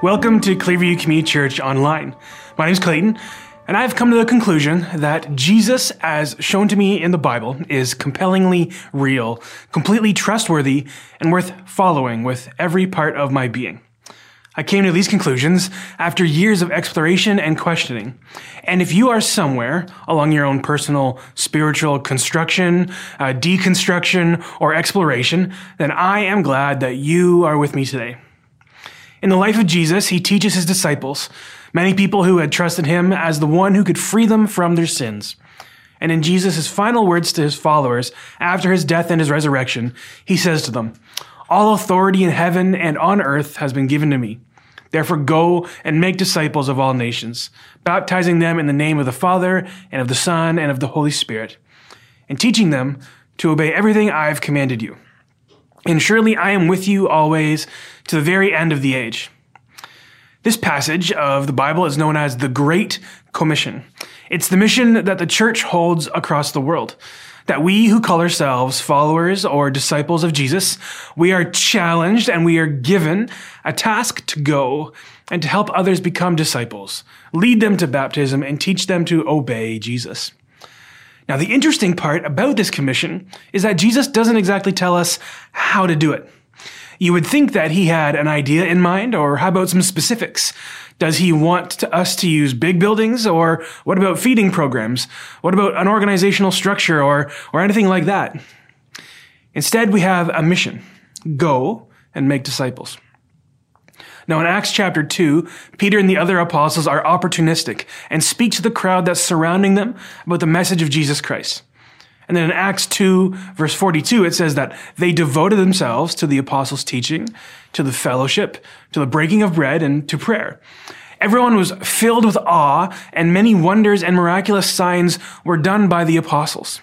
Welcome to Clearview Community Church Online. My name is Clayton, and I've come to the conclusion that Jesus, as shown to me in the Bible, is compellingly real, completely trustworthy, and worth following with every part of my being. I came to these conclusions after years of exploration and questioning. And if you are somewhere along your own personal spiritual construction, uh, deconstruction, or exploration, then I am glad that you are with me today. In the life of Jesus, he teaches his disciples, many people who had trusted him as the one who could free them from their sins. And in Jesus' final words to his followers after his death and his resurrection, he says to them, All authority in heaven and on earth has been given to me. Therefore, go and make disciples of all nations, baptizing them in the name of the Father and of the Son and of the Holy Spirit, and teaching them to obey everything I've commanded you. And surely I am with you always to the very end of the age. This passage of the Bible is known as the Great Commission. It's the mission that the church holds across the world. That we who call ourselves followers or disciples of Jesus, we are challenged and we are given a task to go and to help others become disciples, lead them to baptism, and teach them to obey Jesus. Now, the interesting part about this commission is that Jesus doesn't exactly tell us how to do it. You would think that he had an idea in mind, or how about some specifics? Does he want to, us to use big buildings, or what about feeding programs? What about an organizational structure, or, or anything like that? Instead, we have a mission. Go and make disciples. Now, in Acts chapter 2, Peter and the other apostles are opportunistic and speak to the crowd that's surrounding them about the message of Jesus Christ. And then in Acts 2, verse 42, it says that they devoted themselves to the apostles' teaching, to the fellowship, to the breaking of bread, and to prayer. Everyone was filled with awe, and many wonders and miraculous signs were done by the apostles.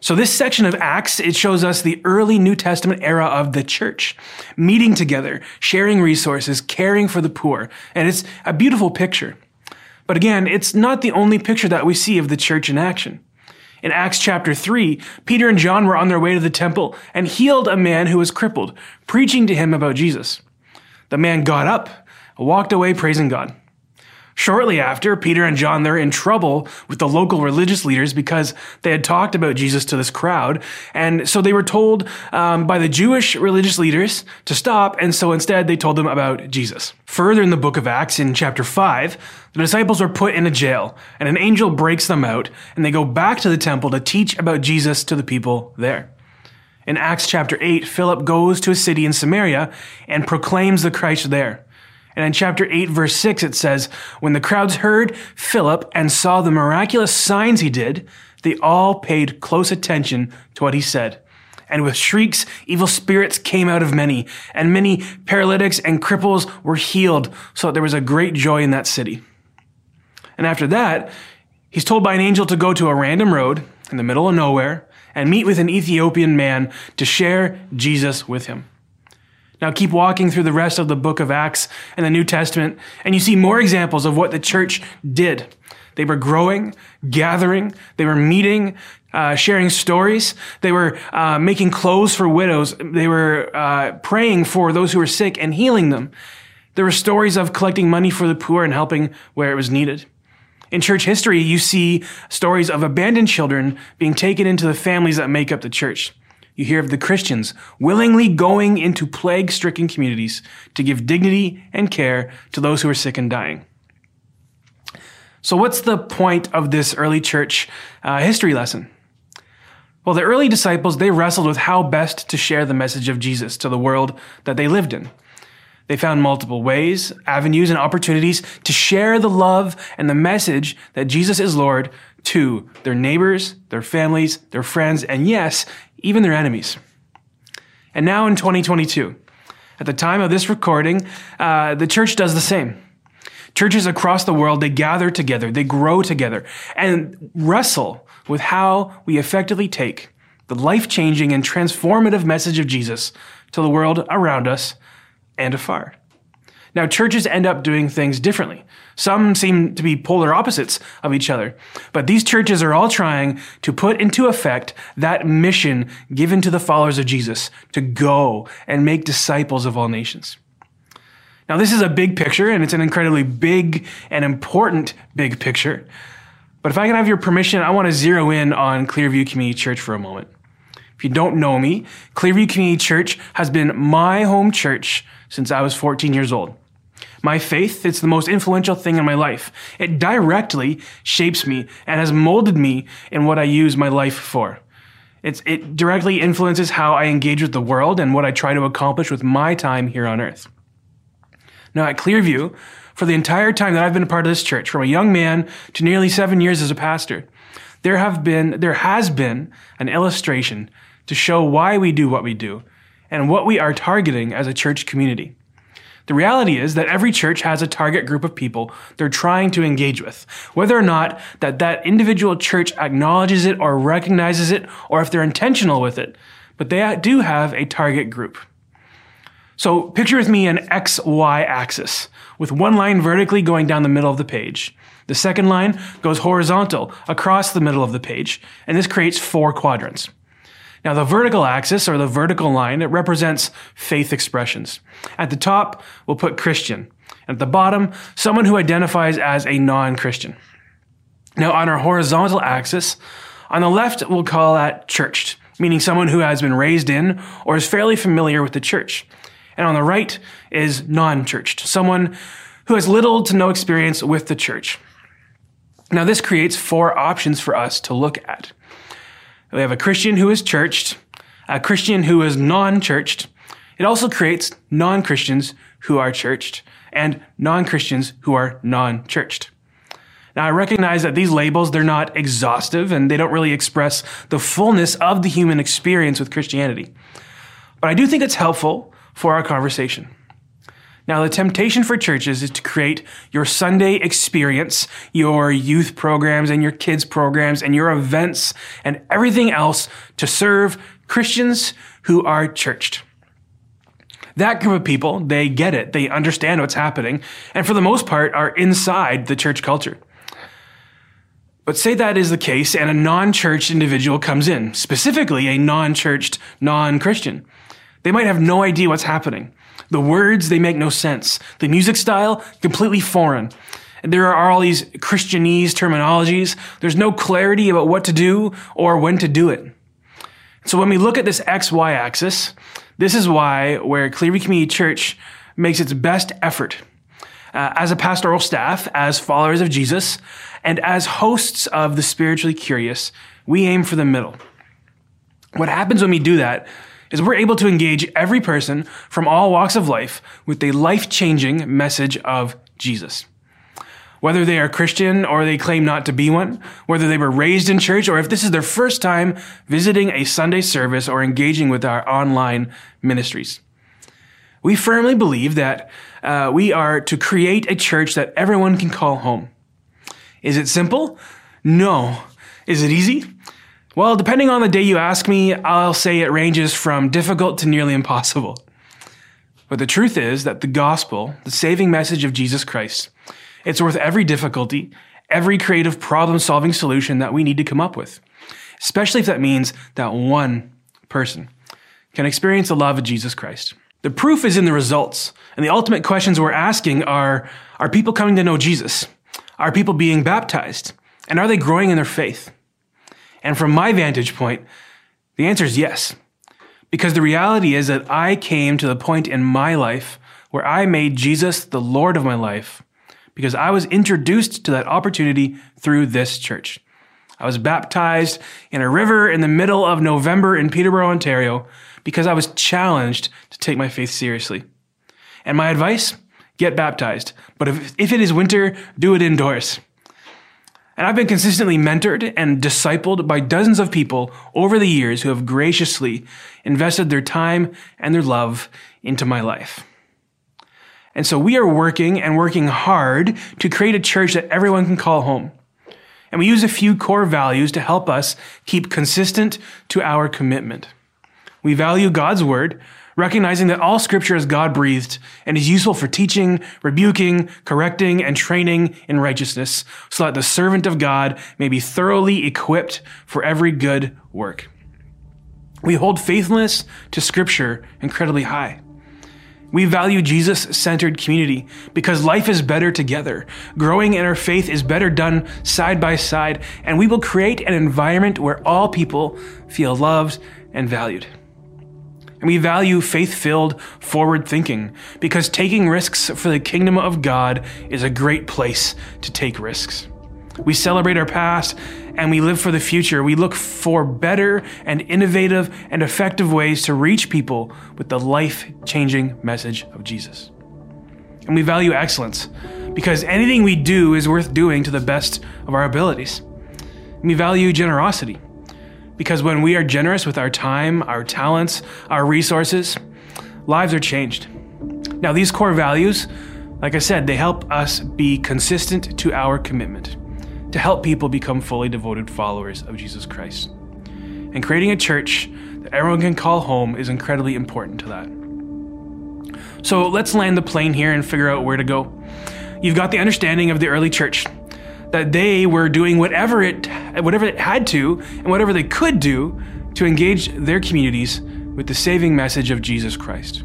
So this section of Acts, it shows us the early New Testament era of the church, meeting together, sharing resources, caring for the poor. And it's a beautiful picture. But again, it's not the only picture that we see of the church in action. In Acts chapter 3, Peter and John were on their way to the temple and healed a man who was crippled, preaching to him about Jesus. The man got up, walked away praising God. Shortly after, Peter and John, they're in trouble with the local religious leaders because they had talked about Jesus to this crowd. And so they were told um, by the Jewish religious leaders to stop. And so instead, they told them about Jesus. Further in the book of Acts, in chapter 5, the disciples are put in a jail, and an angel breaks them out, and they go back to the temple to teach about Jesus to the people there. In Acts chapter 8, Philip goes to a city in Samaria and proclaims the Christ there. And in chapter 8, verse 6, it says, When the crowds heard Philip and saw the miraculous signs he did, they all paid close attention to what he said. And with shrieks, evil spirits came out of many, and many paralytics and cripples were healed, so that there was a great joy in that city. And after that, he's told by an angel to go to a random road in the middle of nowhere and meet with an Ethiopian man to share Jesus with him. Now keep walking through the rest of the book of Acts and the New Testament, and you see more examples of what the church did. They were growing, gathering, they were meeting, uh, sharing stories, they were uh, making clothes for widows, they were uh, praying for those who were sick and healing them. There were stories of collecting money for the poor and helping where it was needed. In church history, you see stories of abandoned children being taken into the families that make up the church. You hear of the Christians willingly going into plague stricken communities to give dignity and care to those who are sick and dying. So, what's the point of this early church uh, history lesson? Well, the early disciples, they wrestled with how best to share the message of Jesus to the world that they lived in. They found multiple ways, avenues, and opportunities to share the love and the message that Jesus is Lord to their neighbors, their families, their friends, and yes, even their enemies. And now in 2022, at the time of this recording, uh, the church does the same. Churches across the world, they gather together, they grow together, and wrestle with how we effectively take the life changing and transformative message of Jesus to the world around us and afar. Now, churches end up doing things differently. Some seem to be polar opposites of each other, but these churches are all trying to put into effect that mission given to the followers of Jesus to go and make disciples of all nations. Now, this is a big picture, and it's an incredibly big and important big picture. But if I can have your permission, I want to zero in on Clearview Community Church for a moment. If you don't know me, Clearview Community Church has been my home church since I was 14 years old. My faith, it's the most influential thing in my life. It directly shapes me and has molded me in what I use my life for. It's, it directly influences how I engage with the world and what I try to accomplish with my time here on earth. Now, at Clearview, for the entire time that I've been a part of this church, from a young man to nearly seven years as a pastor, there have been, there has been an illustration to show why we do what we do and what we are targeting as a church community. The reality is that every church has a target group of people they're trying to engage with. Whether or not that that individual church acknowledges it or recognizes it or if they're intentional with it, but they do have a target group. So picture with me an XY axis with one line vertically going down the middle of the page. The second line goes horizontal across the middle of the page, and this creates four quadrants. Now, the vertical axis or the vertical line, it represents faith expressions. At the top, we'll put Christian. At the bottom, someone who identifies as a non-Christian. Now, on our horizontal axis, on the left, we'll call that churched, meaning someone who has been raised in or is fairly familiar with the church. And on the right is non-churched, someone who has little to no experience with the church. Now, this creates four options for us to look at. We have a Christian who is churched, a Christian who is non-churched. It also creates non-Christians who are churched and non-Christians who are non-churched. Now, I recognize that these labels, they're not exhaustive and they don't really express the fullness of the human experience with Christianity. But I do think it's helpful for our conversation. Now, the temptation for churches is to create your Sunday experience, your youth programs and your kids programs and your events and everything else to serve Christians who are churched. That group of people, they get it. They understand what's happening. And for the most part, are inside the church culture. But say that is the case and a non-church individual comes in, specifically a non-churched, non-Christian. They might have no idea what's happening. The words, they make no sense. The music style, completely foreign. There are all these Christianese terminologies. There's no clarity about what to do or when to do it. So when we look at this XY axis, this is why where Clearview Community Church makes its best effort uh, as a pastoral staff, as followers of Jesus, and as hosts of the spiritually curious, we aim for the middle. What happens when we do that is we're able to engage every person from all walks of life with the life-changing message of Jesus. Whether they are Christian or they claim not to be one, whether they were raised in church or if this is their first time visiting a Sunday service or engaging with our online ministries. We firmly believe that uh, we are to create a church that everyone can call home. Is it simple? No. Is it easy? Well, depending on the day you ask me, I'll say it ranges from difficult to nearly impossible. But the truth is that the gospel, the saving message of Jesus Christ, it's worth every difficulty, every creative problem solving solution that we need to come up with. Especially if that means that one person can experience the love of Jesus Christ. The proof is in the results. And the ultimate questions we're asking are, are people coming to know Jesus? Are people being baptized? And are they growing in their faith? And from my vantage point, the answer is yes. Because the reality is that I came to the point in my life where I made Jesus the Lord of my life because I was introduced to that opportunity through this church. I was baptized in a river in the middle of November in Peterborough, Ontario, because I was challenged to take my faith seriously. And my advice? Get baptized. But if, if it is winter, do it indoors. And I've been consistently mentored and discipled by dozens of people over the years who have graciously invested their time and their love into my life. And so we are working and working hard to create a church that everyone can call home. And we use a few core values to help us keep consistent to our commitment. We value God's word, recognizing that all scripture is God breathed and is useful for teaching, rebuking, correcting, and training in righteousness, so that the servant of God may be thoroughly equipped for every good work. We hold faithfulness to scripture incredibly high. We value Jesus centered community because life is better together. Growing in our faith is better done side by side, and we will create an environment where all people feel loved and valued. And we value faith filled forward thinking because taking risks for the kingdom of God is a great place to take risks. We celebrate our past and we live for the future. We look for better and innovative and effective ways to reach people with the life changing message of Jesus. And we value excellence because anything we do is worth doing to the best of our abilities. And we value generosity because when we are generous with our time, our talents, our resources, lives are changed. Now, these core values, like I said, they help us be consistent to our commitment to help people become fully devoted followers of Jesus Christ. And creating a church that everyone can call home is incredibly important to that. So let's land the plane here and figure out where to go. You've got the understanding of the early church that they were doing whatever it whatever it had to and whatever they could do to engage their communities with the saving message of Jesus Christ.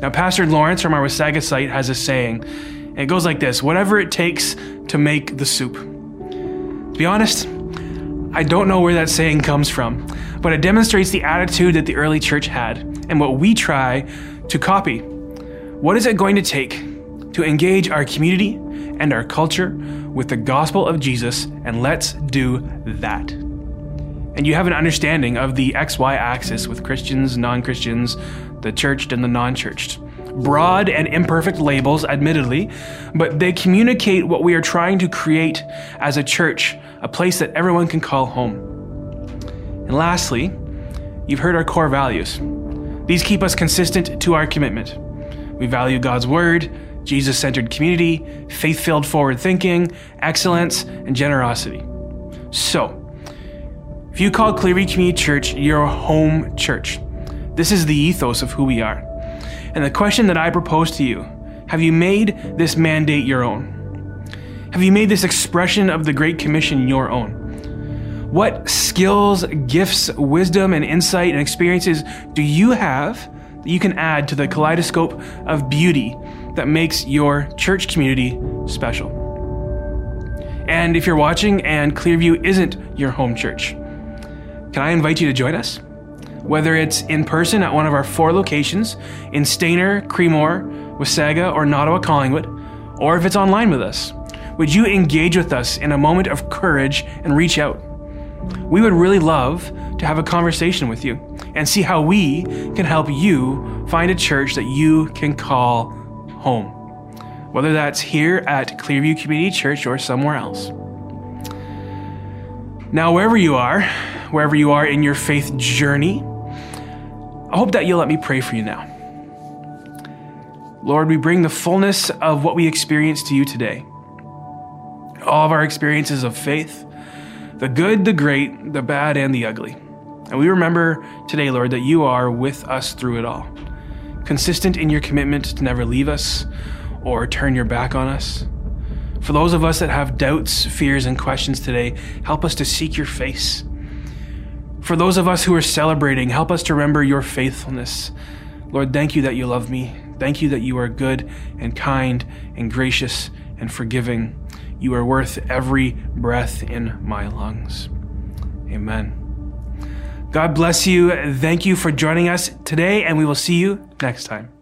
Now, Pastor Lawrence from our Wasaga site has a saying, and it goes like this Whatever it takes to make the soup. To be honest, I don't know where that saying comes from, but it demonstrates the attitude that the early church had and what we try to copy. What is it going to take to engage our community and our culture with the gospel of Jesus? And let's do that. And you have an understanding of the XY axis with Christians, non Christians, the churched, and the non churched broad and imperfect labels, admittedly, but they communicate what we are trying to create as a church, a place that everyone can call home. And lastly, you've heard our core values. These keep us consistent to our commitment. We value God's Word, Jesus centered community, faith filled forward thinking, excellence, and generosity. So, if you call Clearview Community Church your home church, this is the ethos of who we are. And the question that I propose to you have you made this mandate your own? Have you made this expression of the Great Commission your own? What skills, gifts, wisdom, and insight and experiences do you have that you can add to the kaleidoscope of beauty that makes your church community special? And if you're watching and Clearview isn't your home church, can I invite you to join us? whether it's in person at one of our four locations in Stayner, Creemore, Wasaga, or Nottawa Collingwood, or if it's online with us. Would you engage with us in a moment of courage and reach out? We would really love to have a conversation with you and see how we can help you find a church that you can call home, whether that's here at Clearview Community Church or somewhere else. Now, wherever you are, wherever you are in your faith journey, I hope that you'll let me pray for you now. Lord, we bring the fullness of what we experience to you today. All of our experiences of faith, the good, the great, the bad, and the ugly. And we remember today, Lord, that you are with us through it all, consistent in your commitment to never leave us or turn your back on us. For those of us that have doubts, fears, and questions today, help us to seek your face for those of us who are celebrating, help us to remember your faithfulness. Lord, thank you that you love me. Thank you that you are good and kind and gracious and forgiving. You are worth every breath in my lungs. Amen. God bless you. Thank you for joining us today, and we will see you next time.